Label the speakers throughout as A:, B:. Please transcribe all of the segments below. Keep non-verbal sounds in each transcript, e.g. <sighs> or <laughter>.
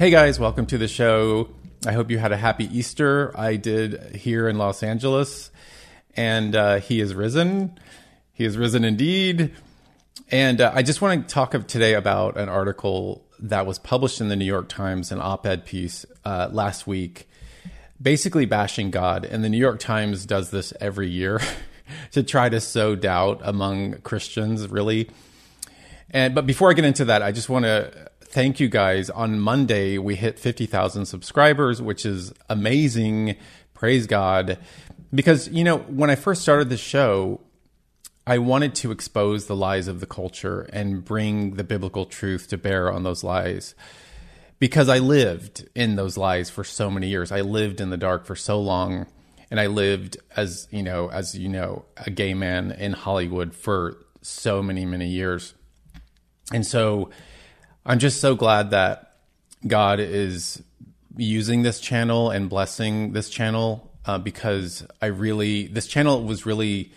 A: Hey guys, welcome to the show. I hope you had a happy Easter. I did here in Los Angeles, and uh, he is risen. He is risen indeed. And uh, I just want to talk of today about an article that was published in the New York Times, an op ed piece uh, last week, basically bashing God. And the New York Times does this every year <laughs> to try to sow doubt among Christians, really. And but before I get into that, I just want to thank you guys. On Monday, we hit 50,000 subscribers, which is amazing. Praise God. Because, you know, when I first started the show, I wanted to expose the lies of the culture and bring the biblical truth to bear on those lies. Because I lived in those lies for so many years. I lived in the dark for so long. And I lived as, you know, as you know, a gay man in Hollywood for so many, many years. And so I'm just so glad that God is using this channel and blessing this channel uh, because I really, this channel was really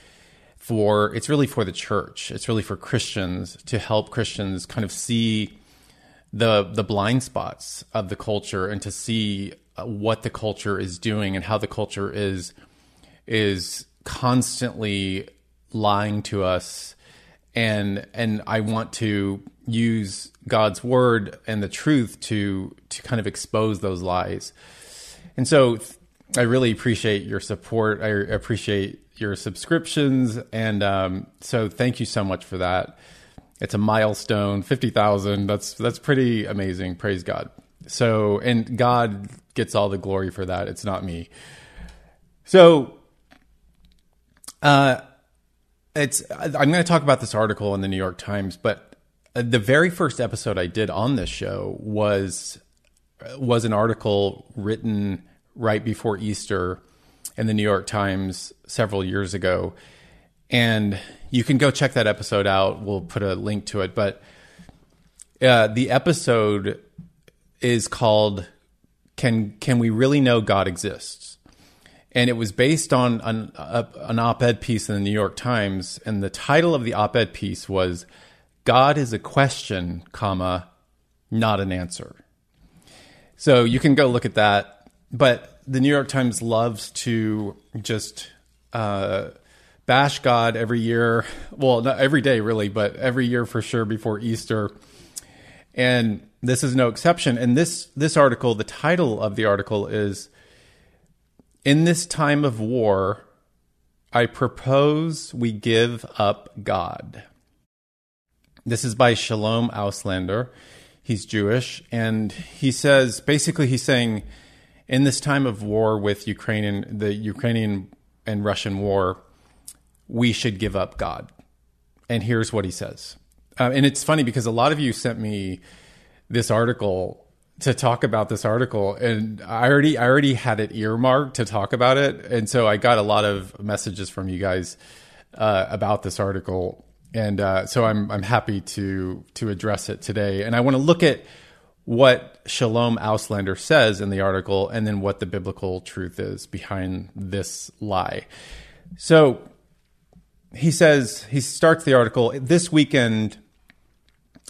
A: for, it's really for the church. It's really for Christians to help Christians kind of see the, the blind spots of the culture and to see uh, what the culture is doing and how the culture is, is constantly lying to us and and I want to use God's word and the truth to to kind of expose those lies. And so I really appreciate your support. I appreciate your subscriptions, and um, so thank you so much for that. It's a milestone, fifty thousand. That's that's pretty amazing. Praise God. So, and God gets all the glory for that. It's not me. So, uh, it's I'm going to talk about this article in the New York Times, but Uh, the very first episode I did on this show was uh, was an article written right before Easter in the New York Times several years ago. And you can go check that episode out. We'll put a link to it. But uh, the episode is called "Can Can We Really Know God Exists?" and it was based on an, a, an op-ed piece in the New York Times, and the title of the op-ed piece was "God is a question, comma, not an answer." So you can go look at that. But the New York Times loves to just uh, bash God every year. Well, not every day, really, but every year for sure before Easter. And this is no exception. And this this article, the title of the article is in this time of war, I propose we give up God. This is by Shalom Auslander. He's Jewish. And he says basically, he's saying, in this time of war with Ukrainian, the Ukrainian and Russian war, we should give up God. And here's what he says. Uh, and it's funny because a lot of you sent me this article to talk about this article and I already I already had it earmarked to talk about it and so I got a lot of messages from you guys uh, about this article and uh, so I'm I'm happy to to address it today and I want to look at what Shalom Auslander says in the article and then what the biblical truth is behind this lie. So he says he starts the article this weekend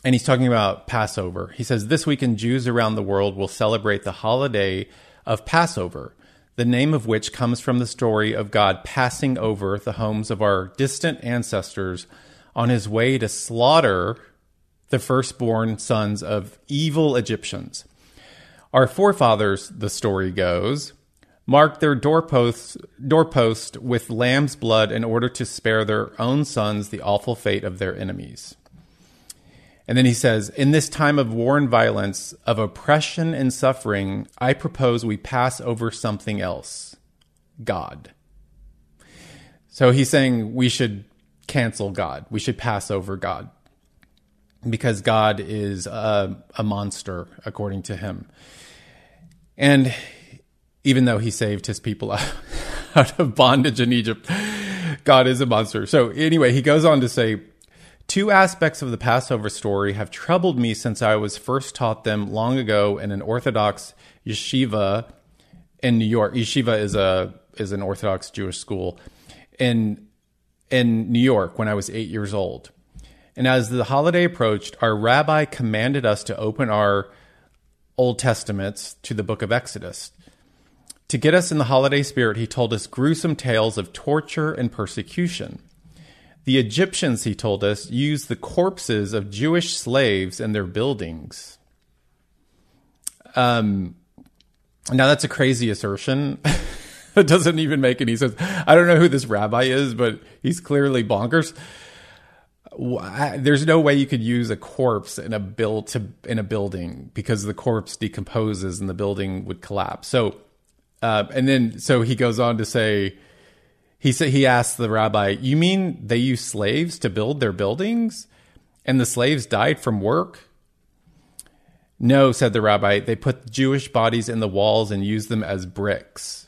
A: and he's talking about Passover. He says, This weekend, Jews around the world will celebrate the holiday of Passover, the name of which comes from the story of God passing over the homes of our distant ancestors on his way to slaughter the firstborn sons of evil Egyptians. Our forefathers, the story goes, marked their doorposts, doorpost with lamb's blood in order to spare their own sons the awful fate of their enemies. And then he says, In this time of war and violence, of oppression and suffering, I propose we pass over something else God. So he's saying we should cancel God, we should pass over God. because God is a, a monster, according to him. And even though he saved his people <laughs> out of bondage in Egypt, God is a monster. So, anyway, he goes on to say, Two aspects of the Passover story have troubled me since I was first taught them long ago in an Orthodox yeshiva in New York. Yeshiva is a is an Orthodox Jewish school in in New York when I was eight years old. And as the holiday approached, our rabbi commanded us to open our Old Testaments to the book of Exodus. To get us in the holiday spirit, he told us gruesome tales of torture and persecution. The Egyptians, he told us, used the corpses of Jewish slaves in their buildings. Um, now, that's a crazy assertion. <laughs> <laughs> it doesn't even make any sense. I don't know who this rabbi is, but he's clearly bonkers. There's no way you could use a corpse in a build to in a building because the corpse decomposes and the building would collapse. So, uh, and then so he goes on to say, he said he asked the rabbi, "You mean they use slaves to build their buildings, and the slaves died from work?" No, said the rabbi. They put Jewish bodies in the walls and used them as bricks.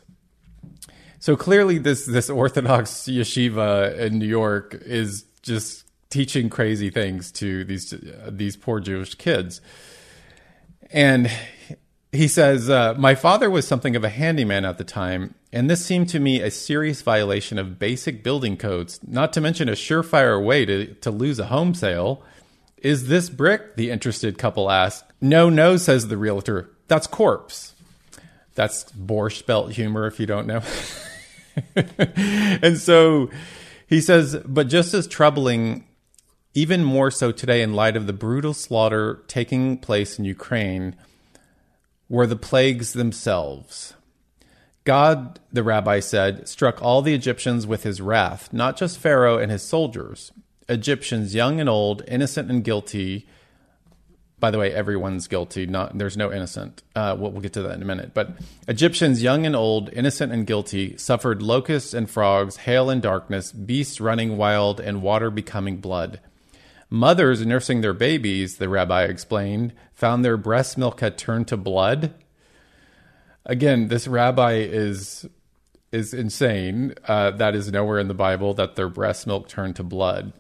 A: So clearly, this this Orthodox yeshiva in New York is just teaching crazy things to these uh, these poor Jewish kids. And he says, uh, My father was something of a handyman at the time, and this seemed to me a serious violation of basic building codes, not to mention a surefire way to, to lose a home sale. Is this brick? The interested couple asked. No, no, says the realtor. That's corpse. That's Borscht Belt humor, if you don't know. <laughs> <laughs> and so he says, but just as troubling, even more so today in light of the brutal slaughter taking place in Ukraine were the plagues themselves. God, the rabbi said, struck all the Egyptians with his wrath, not just Pharaoh and his soldiers. Egyptians, young and old, innocent and guilty. By the way, everyone's guilty. Not there's no innocent. Uh, we'll, we'll get to that in a minute. But Egyptians, young and old, innocent and guilty, suffered locusts and frogs, hail and darkness, beasts running wild, and water becoming blood. Mothers nursing their babies, the rabbi explained, found their breast milk had turned to blood. Again, this rabbi is is insane. Uh, that is nowhere in the Bible that their breast milk turned to blood.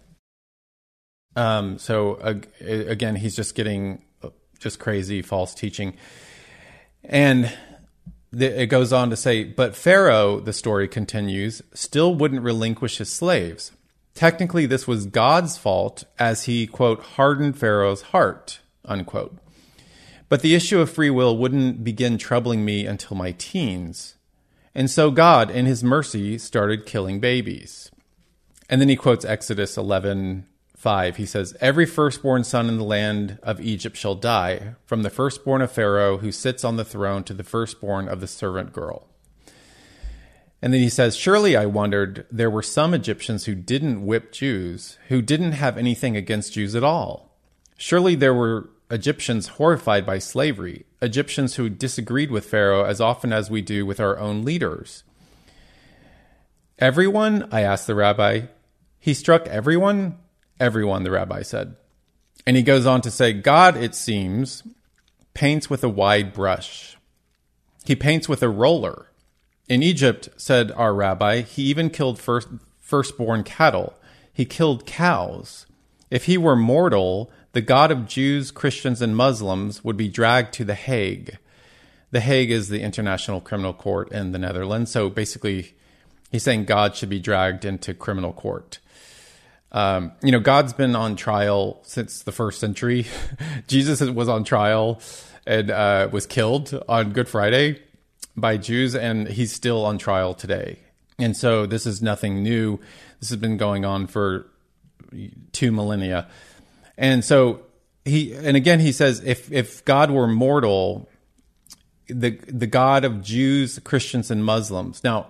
A: Um, so uh, again, he's just getting just crazy false teaching, and the, it goes on to say, but Pharaoh, the story continues, still wouldn't relinquish his slaves. Technically, this was God's fault as he, quote, hardened Pharaoh's heart, unquote. But the issue of free will wouldn't begin troubling me until my teens. And so God, in his mercy, started killing babies. And then he quotes Exodus 11 5. He says, Every firstborn son in the land of Egypt shall die, from the firstborn of Pharaoh who sits on the throne to the firstborn of the servant girl. And then he says, Surely I wondered, there were some Egyptians who didn't whip Jews, who didn't have anything against Jews at all. Surely there were Egyptians horrified by slavery, Egyptians who disagreed with Pharaoh as often as we do with our own leaders. Everyone? I asked the rabbi. He struck everyone? Everyone, the rabbi said. And he goes on to say, God, it seems, paints with a wide brush. He paints with a roller. In Egypt, said our rabbi, he even killed first, firstborn cattle. He killed cows. If he were mortal, the God of Jews, Christians, and Muslims would be dragged to The Hague. The Hague is the International Criminal Court in the Netherlands. So basically, he's saying God should be dragged into criminal court. Um, you know, God's been on trial since the first century. <laughs> Jesus was on trial and uh, was killed on Good Friday by Jews, and he's still on trial today. And so this is nothing new. This has been going on for two millennia. And so he, and again, he says, if, if God were mortal, the, the God of Jews, Christians, and Muslims. Now,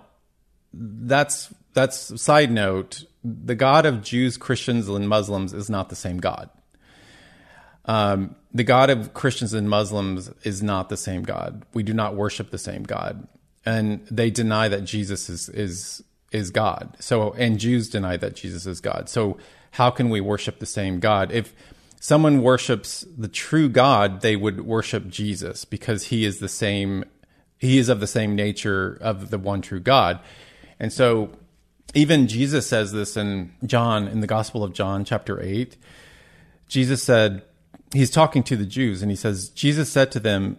A: that's, that's side note. The God of Jews, Christians, and Muslims is not the same God. Um, the God of Christians and Muslims is not the same God. We do not worship the same God, and they deny that Jesus is is is God. So, and Jews deny that Jesus is God. So, how can we worship the same God if someone worships the true God, they would worship Jesus because he is the same he is of the same nature of the one true God. And so even Jesus says this in John in the Gospel of John chapter 8. Jesus said he's talking to the Jews and he says Jesus said to them,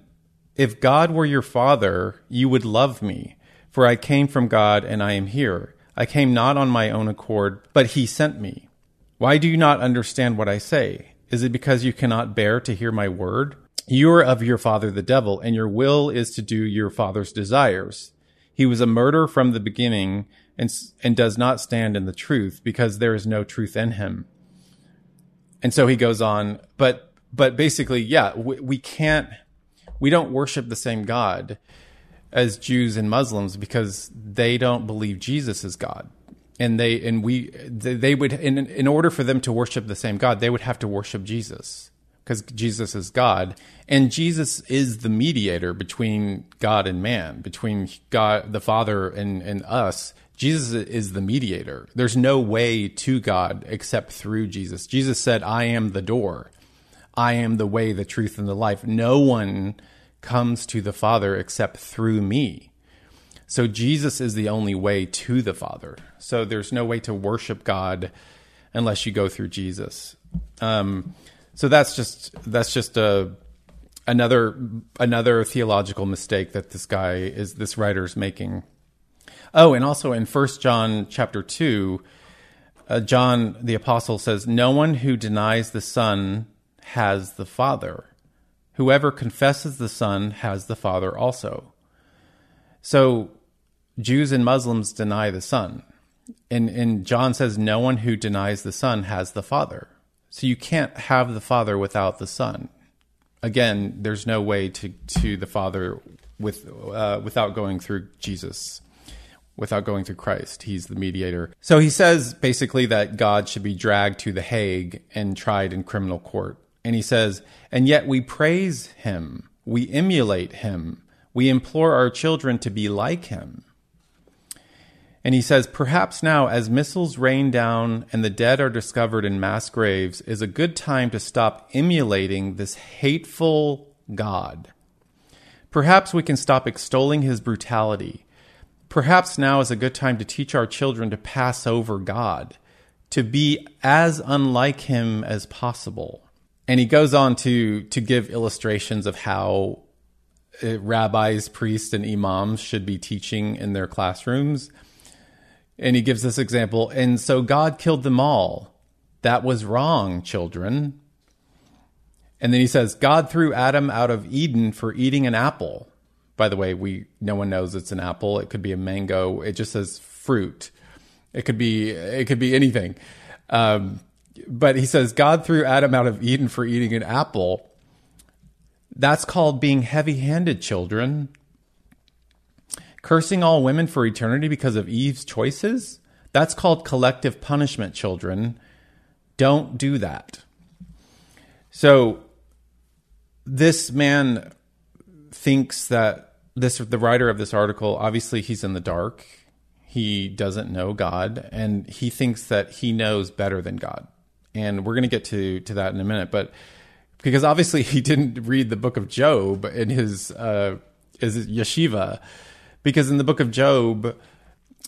A: "If God were your father, you would love me, for I came from God and I am here. I came not on my own accord, but he sent me. Why do you not understand what I say? Is it because you cannot bear to hear my word? You are of your father the devil, and your will is to do your father's desires. He was a murderer from the beginning and, and does not stand in the truth because there is no truth in him. And so he goes on, but, but basically, yeah, we, we can't, we don't worship the same God as Jews and Muslims because they don't believe Jesus is God and they and we they would in in order for them to worship the same God, they would have to worship Jesus because Jesus is God, and Jesus is the mediator between God and man, between God the Father and and us. Jesus is the mediator. There's no way to God except through Jesus. Jesus said, "I am the door. I am the way, the truth, and the life. No one comes to the Father except through me." So Jesus is the only way to the Father. So there's no way to worship God unless you go through Jesus. Um, so that's just that's just a another another theological mistake that this guy is this writer is making. Oh, and also in First John chapter two, uh, John the apostle says, "No one who denies the Son has the Father. Whoever confesses the Son has the Father also." So Jews and Muslims deny the Son. And, and John says, no one who denies the Son has the Father. So you can't have the Father without the Son. Again, there's no way to, to the Father with, uh, without going through Jesus, without going through Christ. He's the mediator. So he says basically that God should be dragged to The Hague and tried in criminal court. And he says, and yet we praise him, we emulate him, we implore our children to be like him. And he says, Perhaps now, as missiles rain down and the dead are discovered in mass graves, is a good time to stop emulating this hateful God. Perhaps we can stop extolling his brutality. Perhaps now is a good time to teach our children to pass over God, to be as unlike him as possible. And he goes on to, to give illustrations of how uh, rabbis, priests, and imams should be teaching in their classrooms and he gives this example. And so God killed them all. That was wrong, children. And then he says, God threw Adam out of Eden for eating an apple. By the way, we no one knows it's an apple. It could be a mango. It just says fruit. It could be it could be anything. Um, but he says God threw Adam out of Eden for eating an apple. That's called being heavy-handed, children. Cursing all women for eternity because of Eve's choices? That's called collective punishment, children. Don't do that. So, this man thinks that this the writer of this article obviously he's in the dark he doesn't know god and he thinks that he knows better than god and we're going to get to to that in a minute but because obviously <laughs> he didn't read the book of job in his uh yeshiva because in the book of Job,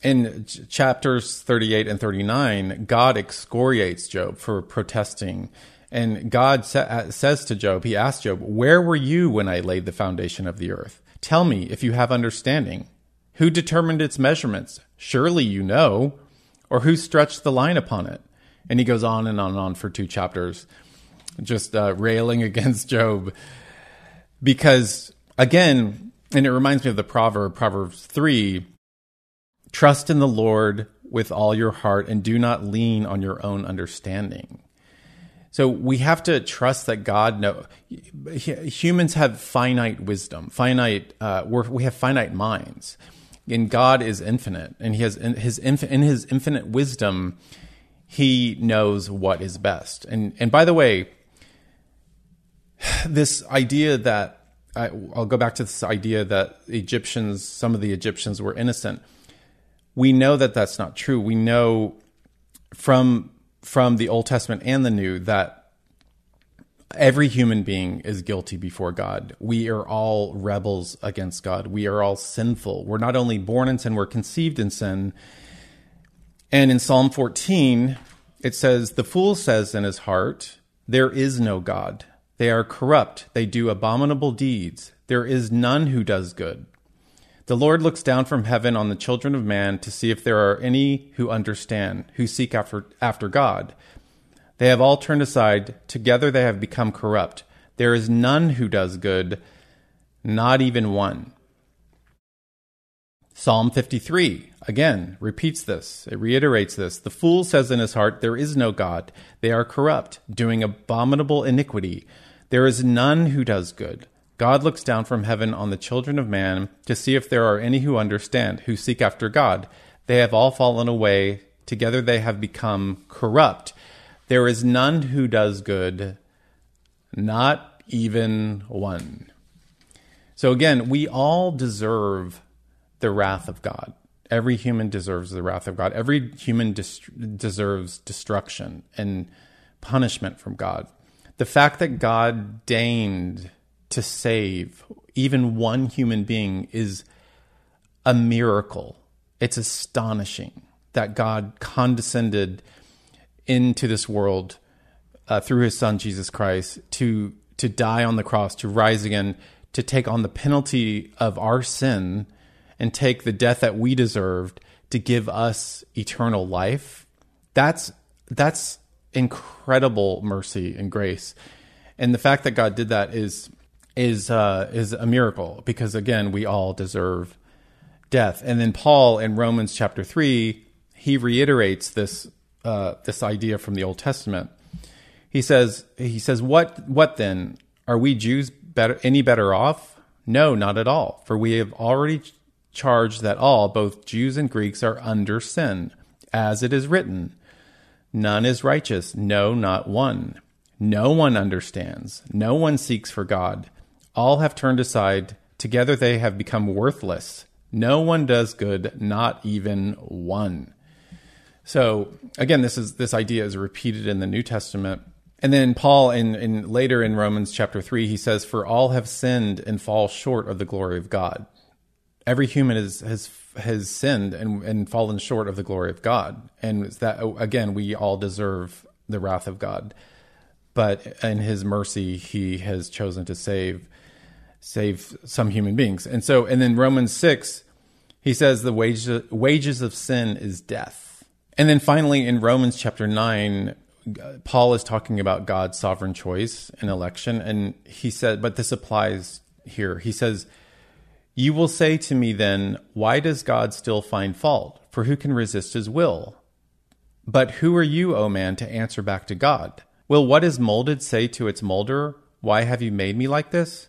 A: in chapters 38 and 39, God excoriates Job for protesting. And God sa- uh, says to Job, He asked Job, Where were you when I laid the foundation of the earth? Tell me if you have understanding. Who determined its measurements? Surely you know. Or who stretched the line upon it? And he goes on and on and on for two chapters, just uh, railing <laughs> against Job. Because, again, and it reminds me of the proverb, Proverbs 3 trust in the Lord with all your heart and do not lean on your own understanding. So we have to trust that God know humans have finite wisdom, finite uh, we have finite minds, and God is infinite, and He has in His in His infinite wisdom, He knows what is best. And and by the way, <sighs> this idea that I, will go back to this idea that Egyptians, some of the Egyptians were innocent. We know that that's not true. We know from from the Old Testament and the New that every human being is guilty before God. We are all rebels against God. We are all sinful. We're not only born in sin, we're conceived in sin. And in Psalm 14, it says, The fool says in his heart, There is no God. They are corrupt. They do abominable deeds. There is none who does good. The Lord looks down from heaven on the children of man to see if there are any who understand, who seek after, after God. They have all turned aside. Together they have become corrupt. There is none who does good, not even one. Psalm 53 again repeats this. It reiterates this. The fool says in his heart, There is no God. They are corrupt, doing abominable iniquity. There is none who does good. God looks down from heaven on the children of man to see if there are any who understand, who seek after God. They have all fallen away. Together they have become corrupt. There is none who does good, not even one. So again, we all deserve the wrath of God. Every human deserves the wrath of God. Every human deserves destruction and punishment from God. The fact that God deigned to save even one human being is a miracle. It's astonishing that God condescended into this world uh, through his son Jesus Christ to to die on the cross, to rise again, to take on the penalty of our sin and take the death that we deserved to give us eternal life. That's that's incredible mercy and grace. And the fact that God did that is is uh, is a miracle because again we all deserve death. And then Paul in Romans chapter three he reiterates this uh, this idea from the Old Testament. He says he says what what then are we Jews better any better off? No, not at all. For we have already charged that all, both Jews and Greeks, are under sin, as it is written. None is righteous, no, not one. No one understands. No one seeks for God. All have turned aside. Together they have become worthless. No one does good, not even one. So again, this is this idea is repeated in the New Testament. And then Paul in, in later in Romans chapter three, he says, For all have sinned and fall short of the glory of God. Every human is, has has sinned and, and fallen short of the glory of God. And that oh, again, we all deserve the wrath of God. But in his mercy, he has chosen to save save some human beings. And so, and then Romans 6, he says the wages, wages of sin is death. And then finally in Romans chapter 9, Paul is talking about God's sovereign choice and election. And he said, but this applies here. He says, You will say to me then, why does God still find fault? For who can resist his will? But who are you, O man, to answer back to God? Will what is molded say to its molder, Why have you made me like this?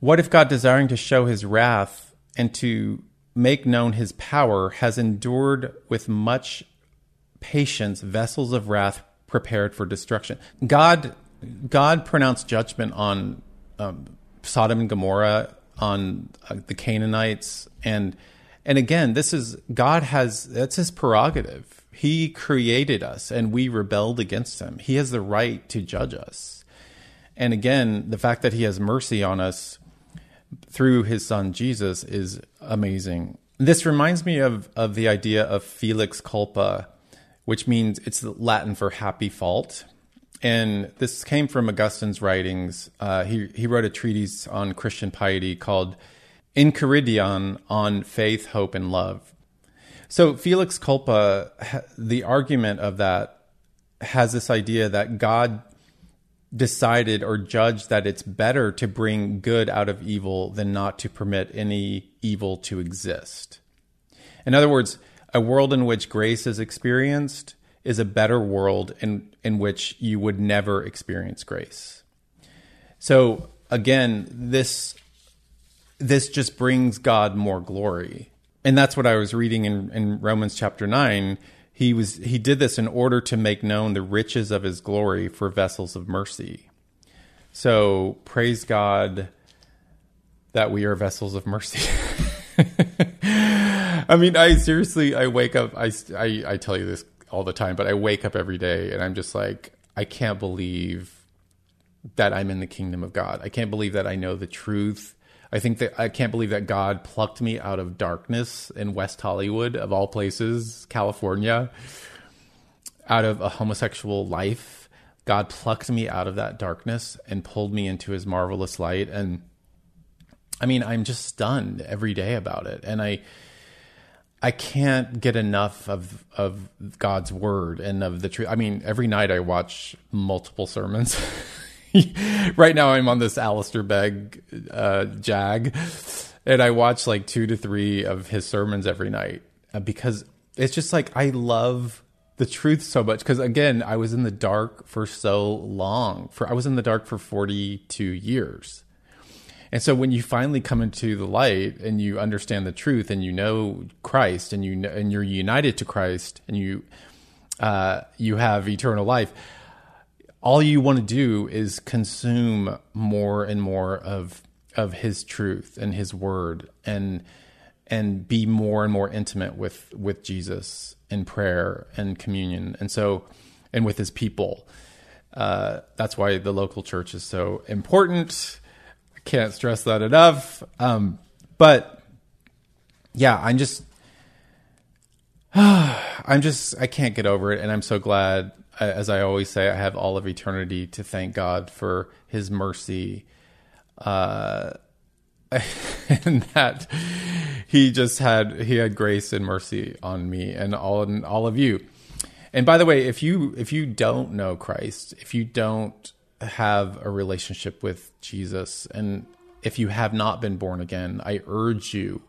A: what if God, desiring to show his wrath and to make known his power, has endured with much patience vessels of wrath prepared for destruction? God, God pronounced judgment on um, Sodom and Gomorrah, on uh, the Canaanites, and and again, this is God has that's his prerogative. He created us, and we rebelled against him. He has the right to judge us. And again, the fact that he has mercy on us through his son Jesus is amazing. This reminds me of, of the idea of felix culpa, which means it's Latin for happy fault. And this came from Augustine's writings. Uh, he, he wrote a treatise on Christian piety called Enchiridion on Faith, Hope, and Love. So, felix culpa, the argument of that has this idea that God decided or judged that it's better to bring good out of evil than not to permit any evil to exist. In other words, a world in which grace is experienced is a better world in, in which you would never experience grace. So again, this this just brings God more glory. And that's what I was reading in, in Romans chapter nine. He was he did this in order to make known the riches of his glory for vessels of mercy. So praise God that we are vessels of mercy. <laughs> I mean, I seriously, I wake up, I, I, I tell you this all the time, but I wake up every day and I'm just like, I can't believe that I'm in the kingdom of God. I can't believe that I know the truth. I think that I can't believe that God plucked me out of darkness in West Hollywood, of all places, California, out of a homosexual life. God plucked me out of that darkness and pulled me into his marvelous light. And I mean, I'm just stunned every day about it. And I, I can't get enough of of God's word and of the truth. I mean, every night I watch multiple sermons. <laughs> <laughs> right now I'm on this Alistair Begg uh, jag, and I watch like two to three of his sermons every night uh, because it's just like I love the truth so much. Because again, I was in the dark for so long. For I was in the dark for 42 years. And so when you finally come into the light and you understand the truth and you know Christ and you and you're united to Christ and you uh, you have eternal life, all you want to do is consume more and more of of his truth and his word and and be more and more intimate with with Jesus in prayer and communion. And so and with his people. Uh, that's why the local church is so important. I can't stress that enough. Um, but yeah I'm just <sighs> I'm just I can't get over it and I'm so glad as I always say, I have all of eternity to thank God for His mercy, uh, <laughs> and that He just had He had grace and mercy on me and all and all of you. And by the way, if you if you don't know Christ, if you don't have a relationship with Jesus, and if you have not been born again, I urge you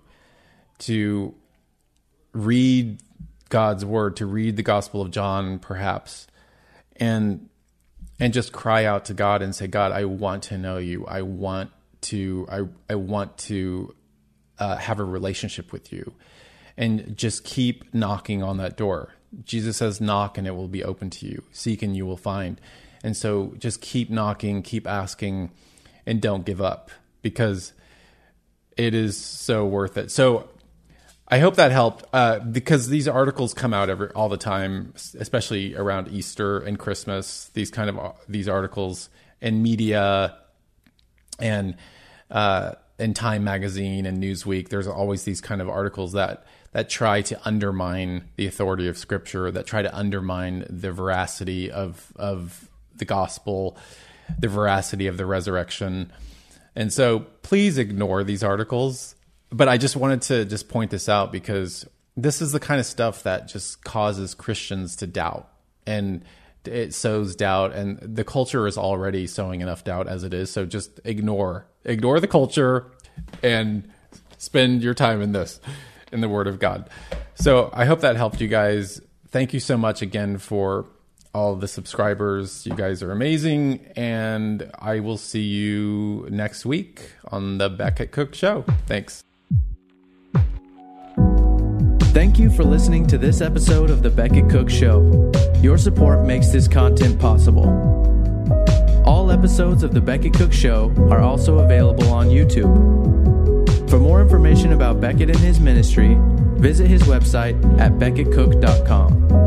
A: to read God's word, to read the Gospel of John, perhaps and and just cry out to God and say, God, I want to know you. I want to I I want to uh, have a relationship with you, and just keep knocking on that door. Jesus says, "Knock and it will be open to you. Seek and you will find." And so, just keep knocking, keep asking, and don't give up because it is so worth it. So I hope that helped uh, because these articles come out every all the time, especially around Easter and Christmas. These kind of these articles in media and uh, in Time Magazine and Newsweek. There's always these kind of articles that that try to undermine the authority of Scripture, that try to undermine the veracity of of the gospel, the veracity of the resurrection. And so, please ignore these articles but I just wanted to just point this out because this is the kind of stuff that just causes Christians to doubt and it sows doubt and the culture is already sowing enough doubt as it is so just ignore ignore the culture and spend your time in this in the word of God. So I hope that helped you guys. Thank you so much again for all the subscribers. You guys are amazing and I will see you next week on the Becket Cook show. Thanks.
B: Thank you for listening to this episode of The Becket Cook Show. Your support makes this content possible. All episodes of The Becket Cook Show are also available on YouTube. For more information about Becket and his ministry, visit his website at becketcook.com.